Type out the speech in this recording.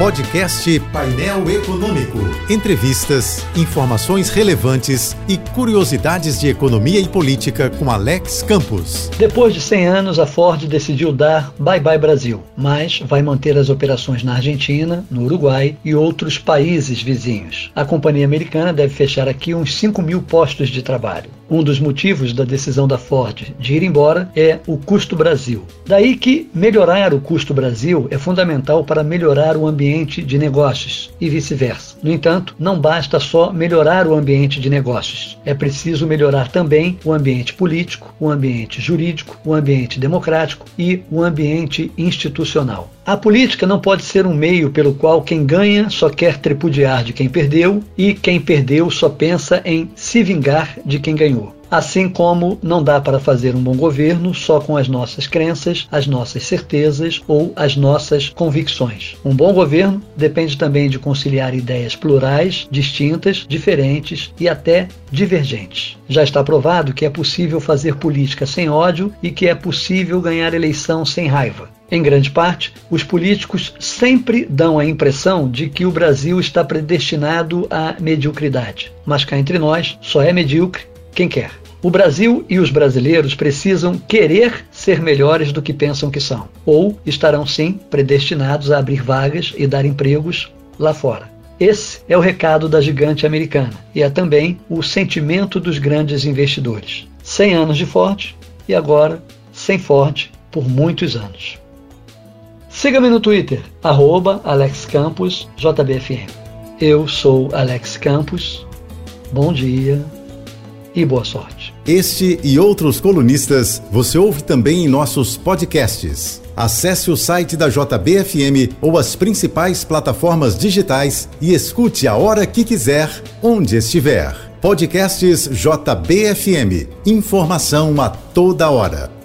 Podcast Painel Econômico. Entrevistas, informações relevantes e curiosidades de economia e política com Alex Campos. Depois de 100 anos, a Ford decidiu dar bye bye Brasil, mas vai manter as operações na Argentina, no Uruguai e outros países vizinhos. A companhia americana deve fechar aqui uns 5 mil postos de trabalho. Um dos motivos da decisão da Ford de ir embora é o custo Brasil. Daí que melhorar o custo Brasil é fundamental para melhorar o ambiente de negócios e vice-versa. No entanto, não basta só melhorar o ambiente de negócios. É preciso melhorar também o ambiente político, o ambiente jurídico, o ambiente democrático e o ambiente institucional. A política não pode ser um meio pelo qual quem ganha só quer tripudiar de quem perdeu e quem perdeu só pensa em se vingar de quem ganhou. Assim como não dá para fazer um bom governo só com as nossas crenças, as nossas certezas ou as nossas convicções. Um bom governo depende também de conciliar ideias plurais, distintas, diferentes e até divergentes. Já está provado que é possível fazer política sem ódio e que é possível ganhar eleição sem raiva. Em grande parte, os políticos sempre dão a impressão de que o Brasil está predestinado à mediocridade. Mas cá entre nós, só é medíocre quem quer. O Brasil e os brasileiros precisam querer ser melhores do que pensam que são, ou estarão sim predestinados a abrir vagas e dar empregos lá fora. Esse é o recado da gigante americana e é também o sentimento dos grandes investidores. 100 anos de Ford e agora sem Ford por muitos anos. Siga-me no Twitter, arroba AlexCamposJBFM. Eu sou Alex Campos. Bom dia e boa sorte. Este e outros colunistas você ouve também em nossos podcasts. Acesse o site da JBFM ou as principais plataformas digitais e escute a hora que quiser, onde estiver. Podcasts JBFM. Informação a toda hora.